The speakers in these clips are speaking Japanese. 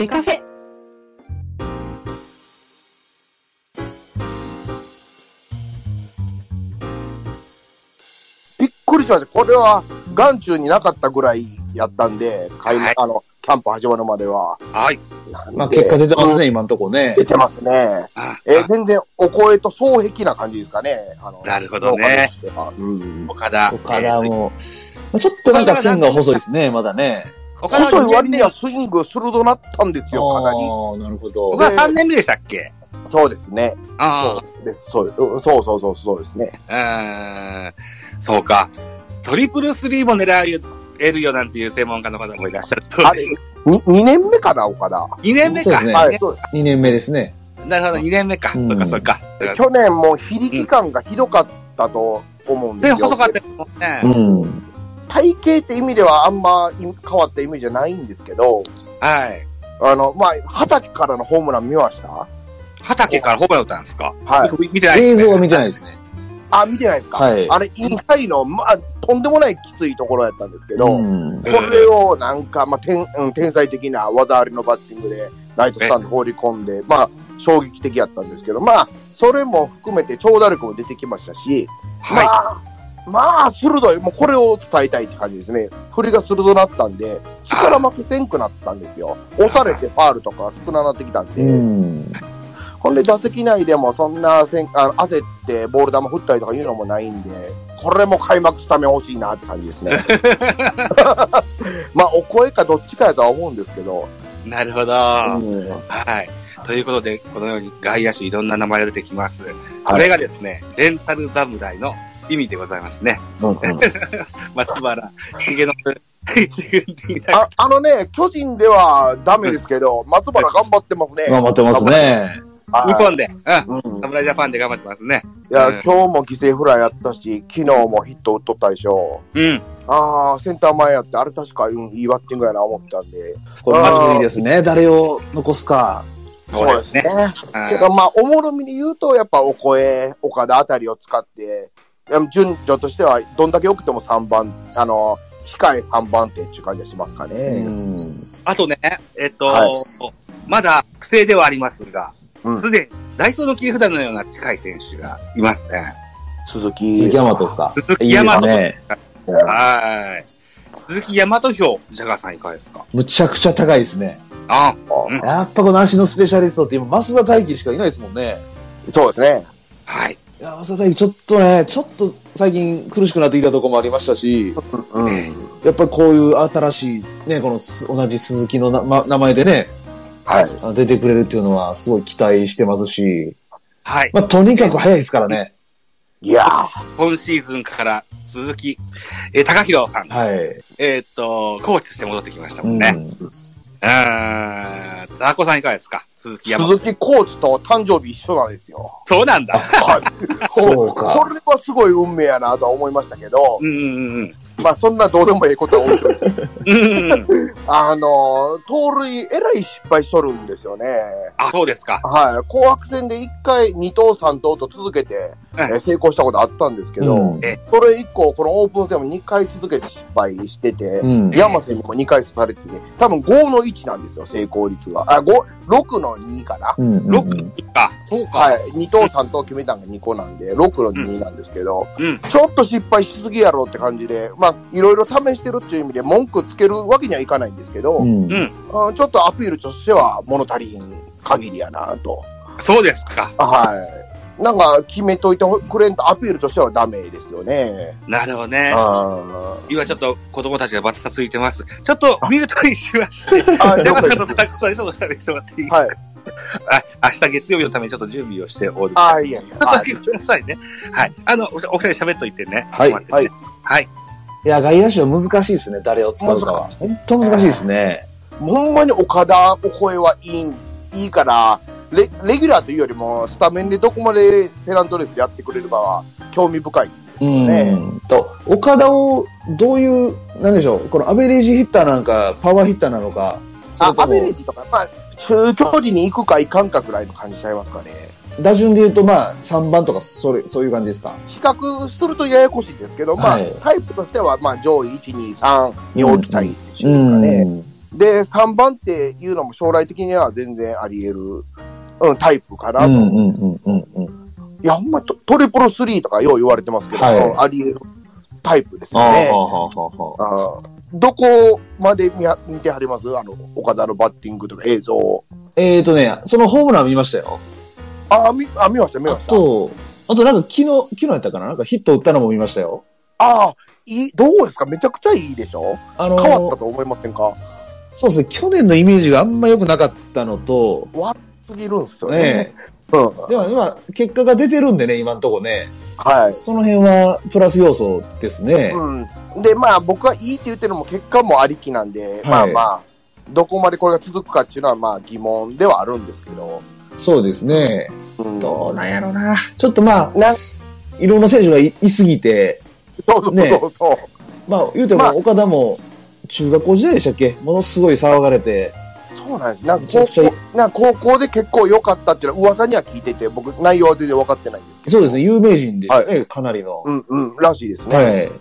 ベカフェ。びっくりしました。これは眼中になかったぐらいやったんで、開幕はいあの、キャンプ始まるまでは。はい。まあ結果出てますね、今んとこね。出てますね。あえー全然お声と双璧な感じですかね。あのなるほどね。うん。岡田。岡田も、まあちょっとなんか線が細いですね、まだね。細い割にはスイング鋭なったんですよ、かなり。ああ、なるほど。岡田3年目でしたっけ？そうですね。あそうです。そううんそうそうそうそうですね。あ。うん。そうか。トリプルスリーも狙えるよなんていう専門家の方もいらっしゃるそうあれです。、に2年目かな、岡田？2年目か。そうですねはい、そう2年目ですね。なるほど、2年目か。うんそうか、そうか。去年も非力感がひどかったと思うんでで、すよ。細かったですもんね。うん。体型って意味ではあんま変わったイメージじゃないんですけど、はい。あの、まあ、畑からのホームラン見ました？畑からホームラン打ったんですか？はい。僕見てないですね。映像は見てないですね。あ、見てないですか？はいあれ、インハイの、まあ、とんでもないきついところやったんですけど、うん。これをなんか、まあ、天、うん天才的な技ありのバッティングで、ライトスタンド放り込んで、まあ、衝撃的やったんですけど、まあ、それも含めて長打力も出てきましたし、はい。まあ、まあ、鋭い。もうこれを伝えたいって感じですね。振りが鋭なったんで、力負けせんくなったんですよ。押されてファールとか少ななってきたんで、うん。ほんで打席内でもそんなせんあの焦ってボール球振ったりとかいうのもないんで、これも開幕スタメン欲しいなって感じですね。まあ、お声かどっちかやとは思うんですけど、なるほど。うんはい。ということで、このように外野手いろんな名前が出てきます。これがですね、レンタル侍の意味でございますね。うんうん 松原重 ああのね、巨人ではダメですけど、松原頑張ってますね。頑張ってますね。はい日本で、うん。うん侍ジャパンで頑張ってますね。いや、うん今日も犠牲フライやったし、昨日もヒット打っとったでしょ。うん。ああ、センター前やって、あれ確か、うん、いいバッティングやな思ったんで。これ熱いですね。誰を残すか。そうですね。けど、まあ、おもろみに言うと、やっぱ、お声、岡田あたりを使って、順序としては、どんだけ多くても3番、あの、控え3番手っていう感じがしますかうね。ん。あとね、えっと、はいまだ不正ではありますがうん、すでにダイソーの切り札のような近い選手がいますね。鈴木。鈴木大和ですか。鈴木大和。ね。はい。鈴木大和票、ジャガーさんいかがですか？むちゃくちゃ高いですね。あうんやっぱこの足のスペシャリストって今、増田大輝しかいないですもんね。そうですね。はい。いや、増田大輝ちょっとね、ちょっと最近苦しくなってきたところもありましたし、うん。やっぱりこういう新しい、ね、このす同じ鈴木のな、ま、名前でね、はい。あ出てくれるっていうのはすごい期待してますし、はい。まあ、とにかく早いですからね。いやー今シーズンから鈴木、えー、高弘さん、はい。えーっと、コーチとして戻ってきましたうもんね。ん。うーん。田中さんいかがですか？鈴木山。鈴木コーチと誕生日一緒なんですよ。そうなんだ。はい。そうかこれはすごい運命やなとは思いましたけど、うんうんうん。まあそんなどうでもいいことは置いといて、うんうん。あの、盗塁、えらい失敗しとるんですよね。あ、そうですか。はい。紅白戦で1回2投3投と続けて、えー成功したことあったんですけど、うんえそれ以降、このオープン戦も2回続けて失敗してて、うん。山瀬にも2回刺されてて、多分5の1なんですよ、成功率が。あ、5、6の2かな？うん。6か。そうか。はい。2投3投決めたのが2個なんで、6の2なんですけど、うん。ちょっと失敗しすぎやろって感じで、まあ、いろいろ試してるっていう意味で文句つけるわけにはいかないんですけど、うん。うん。あちょっとアピールとしては物足りひん限りやなと。そうですか。はい。なんか決めといてくれんとアピールとしてはダメですよね。なるほどね。あ今ちょっと子供たちがバタついてます。ちょっとミュートにしまして。ーあ、了山解です。田と田中さんにちょっと喋ってもらっていいはい。あ、明日月曜日のためにちょっと準備をしておる。あ、いやいや。ちょっとだけくださいね。はい。あの、おお二人喋っといてね。はいちょっと待ってねはい。いや、外野手は難しいですね、誰を使うかは。本当難しいですね。ほんまに岡田お声はいい、いいから、レレギュラーというよりも、スタメンでどこまでペナントレースでやってくれるかは興味深いんですよね。と、岡田をどういう、なんでしょう、このアベレージヒッターなんか、パワーヒッターなのか、あアベレージとか、まあ、中距離に行くか行かんかぐらいの感じちゃいますかね。打順で言うと、まあ、3番とか、それ、そういう感じですか？比較するとややこしいんですけど、まあ、はいタイプとしては、まあ、上位1、2、3に置きたい選手ですかね。で、3番っていうのも将来的には全然あり得る、うん、タイプかなと。うんうんうんうんうん。いや、ほんまトトリプルスリーとかよう言われてますけど、はいうんあり得るタイプですよね。どこまで見や見てはります？あの、岡田のバッティングとか映像。えーとね、そのホームラン見ましたよ。あー、見、あ、見ました、見あました。と、あとなんか昨日、昨日やったかな？なんかヒット打ったのも見ましたよ。ああ、いい、どうですか？めちゃくちゃいいでしょ？あの変わったと思いませんか？そうですね、去年のイメージがあんま良くなかったのと、すぎるんすよね。ね うん。でも今、結果が出てるんでね、今んとこね。はい。その辺はプラス要素ですね。うん。で、まあ僕はいいって言ってるのも結果もありきなんで、まあはいまあ、どこまでこれが続くかっていうのはまあ疑問ではあるんですけど。そうですね。うん。どうなんやろな。ちょっとまあ、いろんな選手がいいすぎて、そうそうねそうそう。まあ言うてまあも岡田も中学校時代でしたっけ？ものすごい騒がれて、そうなんです。なんか高校、なんか高校で結構良かったっていうのは噂には聞いてて、僕内容は全然分かってないんですけど。そうですね、有名人でしたね、かなりの。うんうん、らしいですね。はい。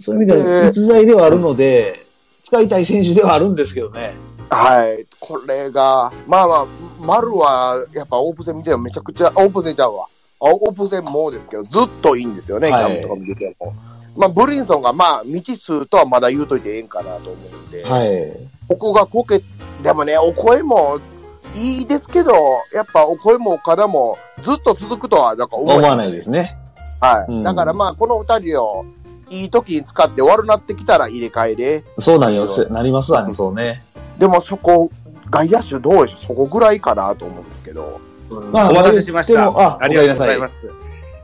そういう意味ではで逸材ではあるので、使いたい選手ではあるんですけどね。はい。これが、まあまあ、丸は、やっぱオープン戦見てもめちゃくちゃ、オープン戦ちゃうわ。あオープン戦もですけど、ずっといいんですよね、キはいャンプとか見てても。まあ、ブリンソンが、まあ、未知数とはまだ言うといてええんかなと思うんで、はい。ここがこけ、でもね、お声もいいですけど、やっぱお声も岡田もずっと続くとは、なんか思わないですね。はい。うんだからまあ、この二人を、いい時に使って悪なってきたら入れ替えで、そうなんよ、なりますわね、そうね。でもそこ、外野手どうでしょうそこぐらいかなと思うんですけど。まあお待たせしました。あありがとうございます。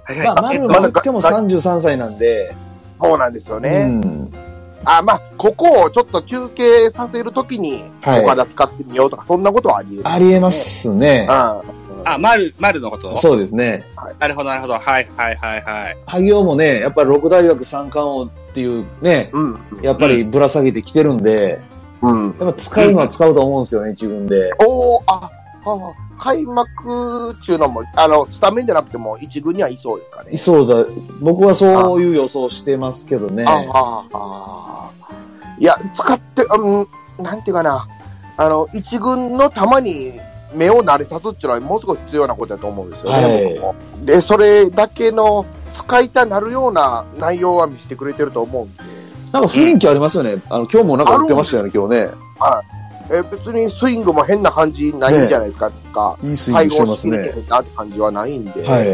はいはい。まあ、丸まだが言っても33歳なんで、そうなんですよね。うん。あ、まあ、ここをちょっと休憩させるときに、はい岡田使ってみようとか、そんなことはあり得る。ありえますね。うん。あ、丸、丸のこと？そうですね。なるほど、なるほど。はい、はい、はい、はい。萩尾もね、やっぱり六大学三冠王っていうね、うん。やっぱりぶら下げてきてるんで、うん。やっぱ使うのは使うと思うんですよね、自分で。おー、あ、あ開幕中のも、あの、スタメンじゃなくても一軍にはいそうですかね。そうだ、僕はそういう予想してますけどね。ああ、ああ。いや、使って、うん、なんていうかな。あの、一軍の球に目を慣れさすっていうのはものすごい必要なことだと思うんですよね、はいで、それだけの使いたなるような内容は見せてくれてると思うんで。なんか雰囲気ありますよね。あの、今日もなんか言ってましたよね、今日ね。え別にスイングも変な感じないんじゃないですか、か。いいスイングしてますねなって感じはないんで。はい。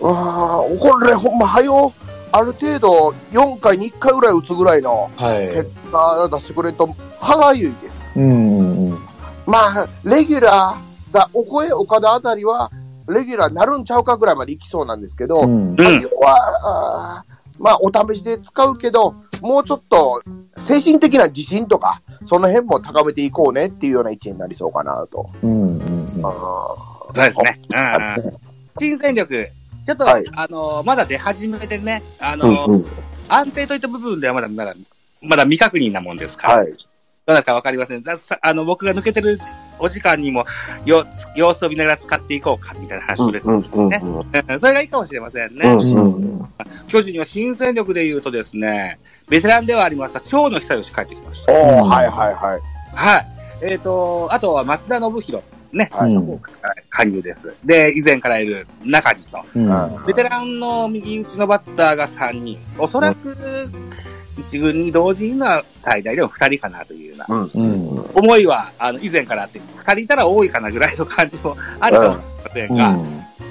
うわーこれほんま、はよ、ある程度、4回に1回ぐらい打つぐらいのはい。結果出してくれると、歯がゆいです。うん。まあ、レギュラーだ、お声、岡田あたりは、レギュラーになるんちゃうかぐらいまでいきそうなんですけど、うんはまあ、お試しで使うけど、もうちょっと、精神的な自信とか、その辺も高めていこうねっていうような位置になりそうかなと。うんうんうん。あそうですね。うん。新戦力。ちょっと、はいあの、まだ出始めでね、あーの、うんうん安定といった部分ではまだ、まだ、まだ未確認なもんですから。はい。どうだかわかりません。ざさあの、僕が抜けてるお時間にも、よ、様子を見ながら使っていこうか、みたいな話をですね。うんうんうんそれがいいかもしれませんね。うんうん巨人には新戦力で言うとですね、ベテランではありますが、長野久義帰ってきました。おー、はいはいはい。はい。えっ、と、あとは松田信弘、ね、はいホークスから加入です。で、以前からいる中地と、うんうんベテランの右打ちのバッターが3人。おそらく、一軍に同時には最大でも2人かなというようなうん。うん。思いは、あの、以前からあって、2人いたら多いかなぐらいの感じもあるかもしれませんが、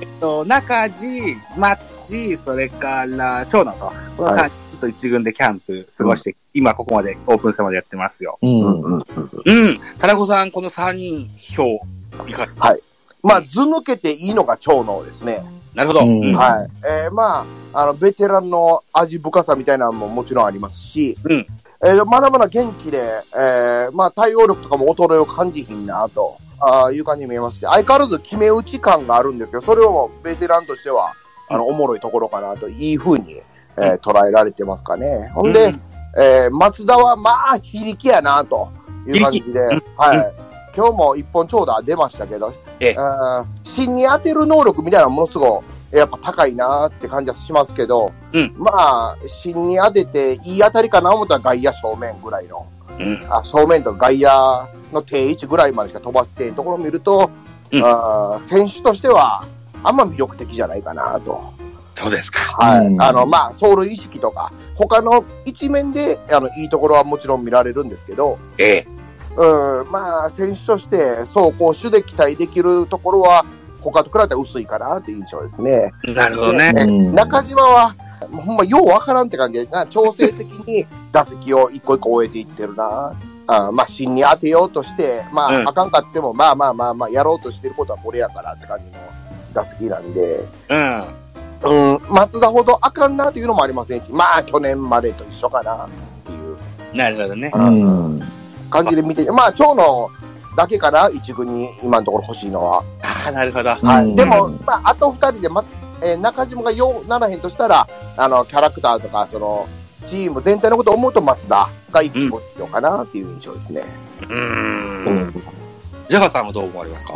えっと、中地、マッチ、それから長野と、この3は人と一軍でキャンプ過ごして、今ここまでオープン戦までやってますよ。う。うんんうんうん。うん。タラコさん、この3人票、いかがまあ、図抜けていいのが長野ですね。なるほど。うんうんはい。えーまあ、あの、ベテランの味深さみたいなのももちろんありますし、うんえーまだまだ元気で、えーまあ、対応力とかも衰えを感じひんなと、あーいう感じに見えますし、相変わらず決め打ち感があるんですけど、それをもうベテランとしては、あの、おもろいところかなと、いい風に、えー捉えられてますかね。ほんで、うんえー松田はまあ、非力やなという感じで、うんはい。今日も一本長打出ましたけど、ええあー芯に当てる能力みたいなのものすごいやっぱ高いなって感じはしますけど、うんまあ、芯に当てていい当たりかな思ったら外野正面ぐらいの、うん。あ正面と外野の定位置ぐらいまでしか飛ばしていところを見ると、うんあー選手としてはあんま魅力的じゃないかなと。そうですか。はい。うんあの、まあ、走塁意識とか、他の一面で、あの、いいところはもちろん見られるんですけど、ええ。うん、まあ、選手として走攻守で期待できるところは、他と比べたら薄いかなっていう印象ですね。なるほどね。うん中島は、ほんまようわからんって感じでな、調整的に打席を一個一個終えていってるな。あまあ、芯に当てようとして、まあ、うんあかんかっても、まあまあまあまあ、やろうとしてることはこれやからって感じの打席なんで、うん。うん、松田ほどあかんなというのもありませんし、まあ、去年までと一緒かなっていうなるほどね。うん。感じで見てて、まあ、長野だけかな、一軍に今のところ欲しいのは。ああ、なるほど。はい。うんでも、まあ、あと二人で、まず、えー中島がようならへんとしたら、あの、キャラクターとか、その、チーム全体のことを思うと松田が一気欲しいのかなっていう印象ですね。うーん。ジャガさんはどう思われますか？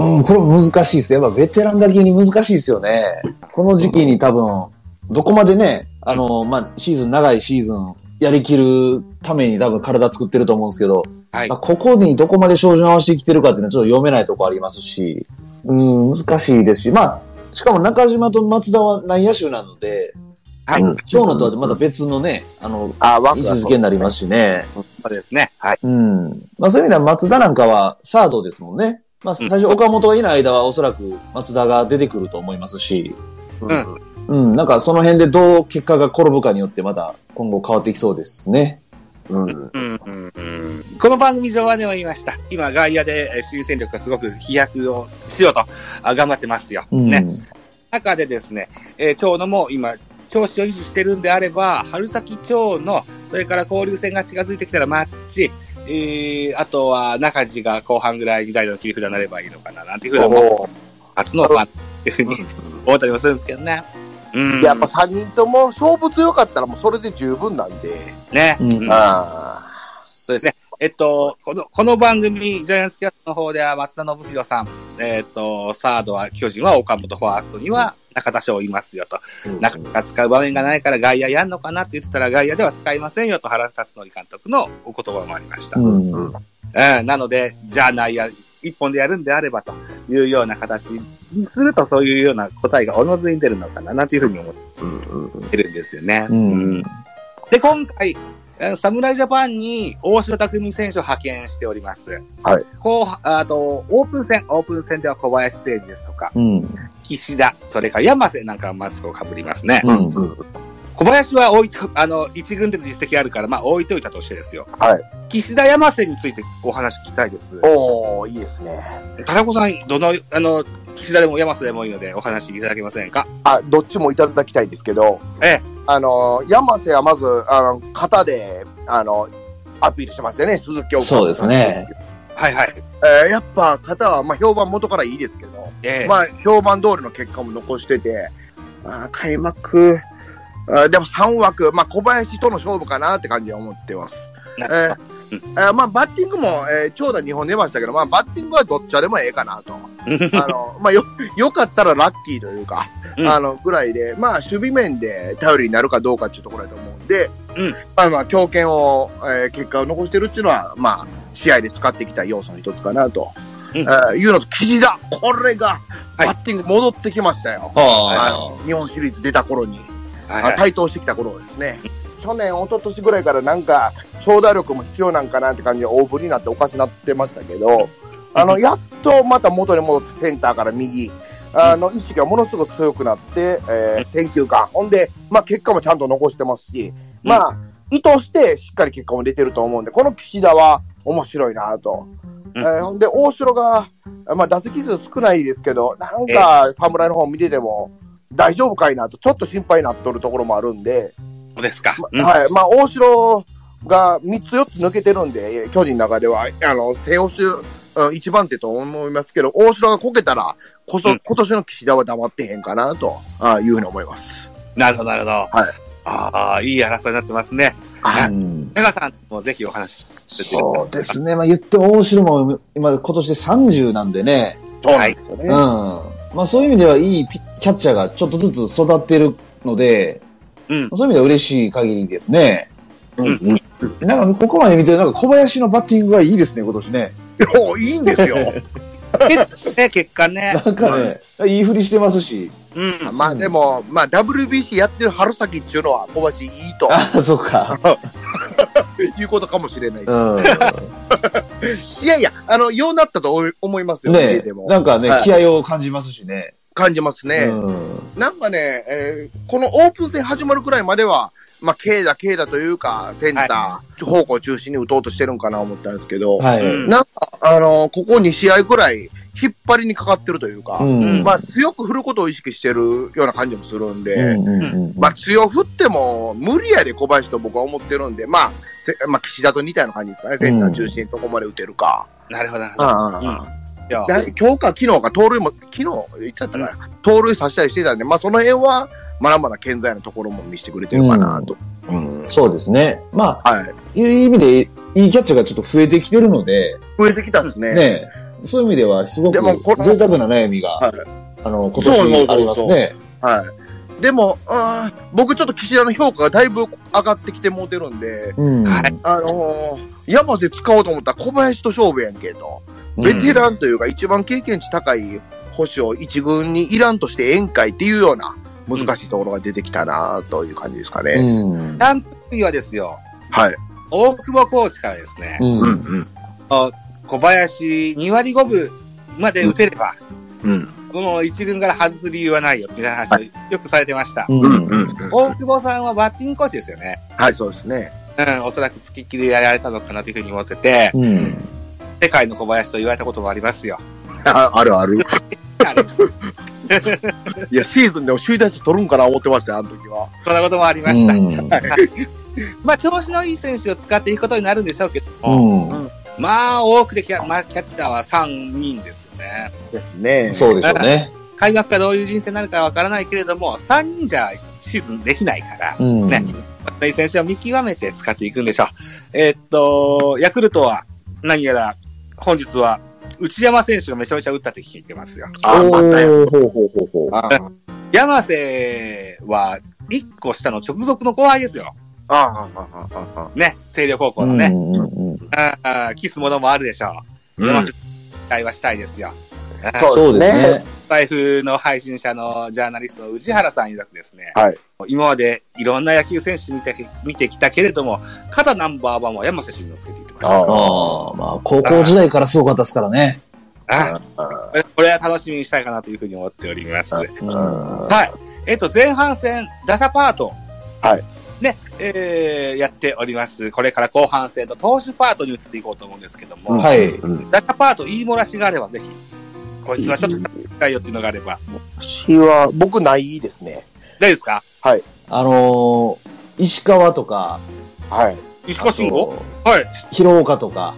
うん、これ難しいです。やっぱベテランだけに難しいですよね。この時期に多分、どこまでね、あの、まあ、シーズン、長いシーズン、やりきるために多分体作ってると思うんですけど、はいまあ、。ここにどこまで照準合わせてきてるかっていうのはちょっと読めないとこありますし、うん、難しいですし、まあ、しかも中島と松田は内野手なので、はい。うん長野とはまた別のね、あの、あ位置づけになりますしね。そうですね。はい。うん。まあそういう意味では松田なんかはサードですもんね。まあ最初岡本がいない間はおそらく松田が出てくると思いますし、うん。うん、なんかその辺でどう結果が転ぶかによってまた今後変わってきそうですね。うん。うんうんうんこの番組上はね、言いました。今、外野でえー新戦力がすごく飛躍をしようとあ頑張ってますよ。うん。ね。中でですね、えー長野も今、調子を維持してるんであれば、春先長野、それから交流戦が近づいてきたらマッチ、えー、あとは中地が後半ぐらいに代打の切り札になればいいのかな、なんていうふうなもん、そ勝つのかなっていうふうに思ったりもするんですけどね。うん。う。やっぱ三人とも勝負強かったらもうそれで十分なんで。ね。うんうんあそうですね。えっと、この、この番組、ジャイアンツキャストの方では松田信弘さん、えっと、サードは巨人は岡本、ファーストには中田翔いますよと。あ。なかなか使う場面がないから外野やんのかなって言ってたら外野では使いませんよと原辰徳監督のお言葉もありました。ううん。ん。うんなので、じゃあ内野一本でやるんであればというような形にするとそういうような答えがおのずに出るのかななんていうふうに思うんうんうんってるんですよね。うん。で、今回、えー侍ジャパンに大城匠選手を派遣しております。はい。こう、あと、オープン戦、オープン戦では小林ステージですとか、うん。岸田、それから山瀬なんかはマスクをかぶりますね。うん。うん。小林は置いと、あの、一軍で実績あるから、まあ置いといたとしてですよ。はい。岸田山瀬についてお話聞きたいです。おー、いいですね。タラコさん、どの、あの、岸田でも山瀬でもいいのでお話いただけませんか？あ、どっちもいただきたいんですけど、ええ。あの、山瀬はまず、あの、型で、あの、アピールしましたよね、鈴木岡そうですね。はいはい。えーやっぱ型は、まあ、評判元からいいですけど、ええまあ、評判通りの結果も残してて、あー開幕、あーでも3枠、まあ、小林との勝負かなって感じは思ってます。なえーえーまあ、バッティングも、えー長打2本出ましたけど、まあ、バッティングはどっちでもええかなと。あの、まあ、よ、よかったらラッキーというか、うん。あの、ぐらいで、まあ、守備面で頼りになるかどうかっていうところだと思うんで、うん。まあまあ、強肩を、えー結果を残してるっていうのは、まあ、試合で使ってきた要素の一つかなと、うん。えーいうのと、岸田、これが、はい。バッティング戻ってきましたよ。ああの、日本シリーズ出た頃に、はいはい。あ台頭してきた頃ですね。去年、一昨年ぐらいからなんか、長打力も必要なんかなって感じで大振りになっておかしなってましたけど、あの、やっとまた元に戻ってセンターから右、あの、意識がものすごく強くなって、えー、選球眼。ほんで、まあ結果もちゃんと残してますし、まあ、意図してしっかり結果も出てると思うんで、この岸田は面白いなと。うん。えーほんで、大城が、まあ打席数少ないですけど、なんか侍の方見てても、大丈夫かいなと、ちょっと心配になっとるところもあるんで、ですか？まうんはい。まあ、大城が3つ4つ抜けてるんで、巨人の中では、あの、正捕手、うん一番手と思いますけど、大城がこけたら、こそ、うん今年の岸田は黙ってへんかな、とあいうふうに思います。なるほど、なるほど。はい。ああ、いい争いになってますね。ははいうん長さんもぜひお話ししてそうですね。まあ言っても大城も今今年で30なんでね。そうなんですよね。うん。まあそういう意味ではいいキャッチャーがちょっとずつ育ってるので、うん。そういう意味では嬉しい限りですね。うんうん。なんか、ここまで見てる、なんか小林のバッティングがいいですね、今年ね。いやいいんですよ。ね、結果ね。なんかね、いい振りしてますし。うん。まあでも、まあ WBC やってる春先っていうのは小林いいとあ、そうか。いうことかもしれないでうん。す。いやいや、あの、ようなったと思いますよ、ね家でも。なんかね、はい気合を感じますしね。感じますね。うん。なんかね、えーこのオープン戦始まるくらいまでは、まあ、軽打、軽打というか、センター、方向中心に打とうとしてるんかな思ったんですけど、はい。うんなんか、あのここ2試合くらい、引っ張りにかかってるというか、うん。まあ、強く振ることを意識してるような感じもするんで、うんうんうんまあ、強振っても無理やで小林と僕は思ってるんで、まあ、せまあ、岸田と似たような感じですかね。センター中心にどこまで打てるか。なるほど、なるほど。ああいやだ今日か昨日か盗塁も、昨日言っちゃったから、盗塁させたりしてたんで、まあその辺は、まだまだ健在なところも見せてくれてるかなと。うん。そうですね。まあ、はい。いう意味で、いいキャッチャーがちょっと増えてきてるので、増えてきたですね。ね、そういう意味ではすごくでもこれ贅沢な悩みが、はいあの、今年ありますね。はい。でも、あー僕ちょっと岸田の評価がだいぶ上がってきてもうてるんで、うん。はいあのー、山瀬使おうと思ったら小林と勝負やんけと。ベテランというか一番経験値高い保守を一軍にいらんとして宴会っていうような難しいところが出てきたなという感じですかね。うん。キャンプ日はですよ、はい。大久保コーチからですね、うん。うん。小林2割5分まで打てれば、うん。この一軍から外す理由はないよ、みたいな話をよくされてました。うん。うん。うん。大久保さんはバッティングコーチですよね。はい、そうですね。うん、おそらく付きっきりでやられたのかなというふうに思ってて、うん。世界の小林と言われたこともありますよ。あ あるある。あれ いや、シーズンでも首位打者取るんかな思ってましたよ、あの時は。そんなこともありました。うんまあ、調子のいい選手を使っていくことになるんでしょうけども、うん。まあ、多くでキャ,、まあ、キャッチャーは3人ですよね。ですね。そうでしょうね。開幕がどういう人生になるかわからないけれども、3人じゃシーズンできないから、うん。ねいい選手を見極めて使っていくんでしょう。えーっと、ヤクルトは何やら本日は内山選手がめちゃめちゃ打ったって聞いてますよ。あ、またよ。ほうほうほうほう。あ山瀬は1個下の直属の後輩ですよ。あ、ああ、ああ、ね、星稜高校うんのね。うんうんあーキスものもあるでしょう。うん山瀬期待はしたいですよ。そうですね。スタイフの配信者のジャーナリストの宇治原さん曰くですね、はい今までいろんな野球選手見て見てきたけれども、肩ナンバーワンは山瀬慎之介って言ってました。あああ、まあ、高校時代からすごかったですからね。ああこれは楽しみにしたいかなというふうに思っております。はい。えっと、前半戦、打者パート。はい。ね、えー、やっております。これから後半戦の投手パートに移っていこうと思うんですけども、はい。うん。打者パート言い漏らしがあればぜひ、こいつはちょっと聞きたいよっていうのがあれば、私は、僕ないですね。大丈夫ですか？あのー、石川とか、はい。石川慎吾？はい。広岡とか、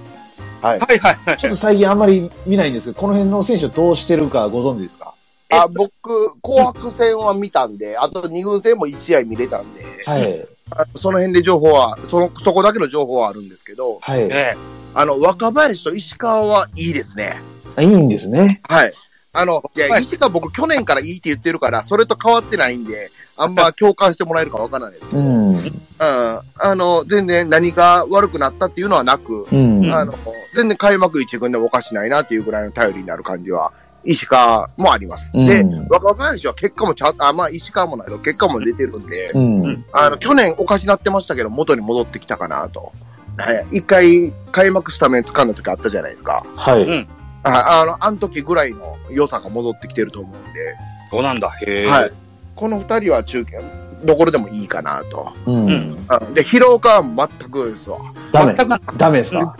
はい。はいはいはい。ちょっと最近あんまり見ないんですけど、この辺の選手をどうしてるかご存知ですか？あ、僕、紅白戦は見たんで、あと2軍戦も1試合見れたんで、はい。あその辺で情報は、その、そこだけの情報はあるんですけど、はい。えあの、若林と石川はいいですね。いいんですね。はい。あの、いや、はい石川僕去年からいいって言ってるから、それと変わってないんで、あんま共感してもらえるかわからないです。うん。うん。あの、全然何が悪くなったっていうのはなく、うん。あの、全然開幕一軍でもおかしないなっていうぐらいの頼りになる感じは、石川もあります。でうん、若林は結果もちゃんと、あ、まあ石川もないけど、結果も出てるんで、うん。あの、去年おかしなってましたけど、元に戻ってきたかなと。はい。一回、開幕スタメン掴んだ時あったじゃないですか。はい。うんああの、あの時ぐらいの良さが戻ってきてると思うんで、そうなんだ。へえ。はい。この二人は中堅、どころでもいいかなと。うん。うんあで、広岡は全くですわ。ダメ全。くダメですか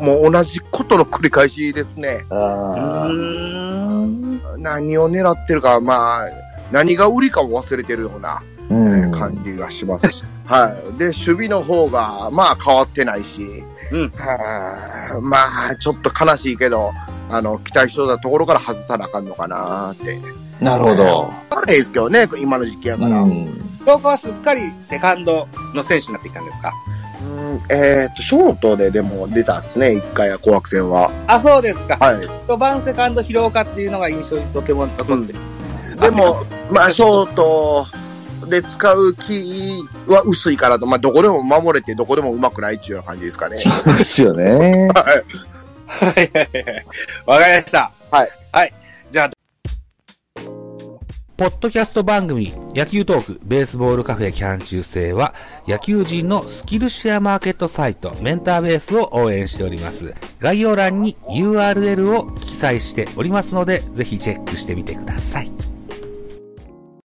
もう同じことの繰り返しですね。何を狙ってるか、まあ、何が売りかも忘れてるような。えー感じがしますし。はい。で、守備の方が、まあ変わってないし、うんはあまあ、ちょっと悲しいけど、あの、期待しそうなところから外さなあかんのかなって。なるほど。あれですけどね、今の時期やから。うん、うん。福岡はすっかりセカンドの選手になってきたんですか？えっと、ショートででも出たんですね、一回は紅白戦は。あ、そうですか。はい。4番セカンド広岡っていうのが印象にとても残ってる。でも、まあ、ショートで使う気は薄いからと、まあ、どこでも守れて、どこでも上手くないっていうような感じですかね。そうですよね。はいはいはい。わかりました。はい。はい。じゃあ、ポッドキャスト番組、野球トーク、ベースボールカフェキャン中制は、野球人のスキルシェアマーケットサイト、メンターベースを応援しております。概要欄に URL を記載しておりますので、ぜひチェックしてみてください。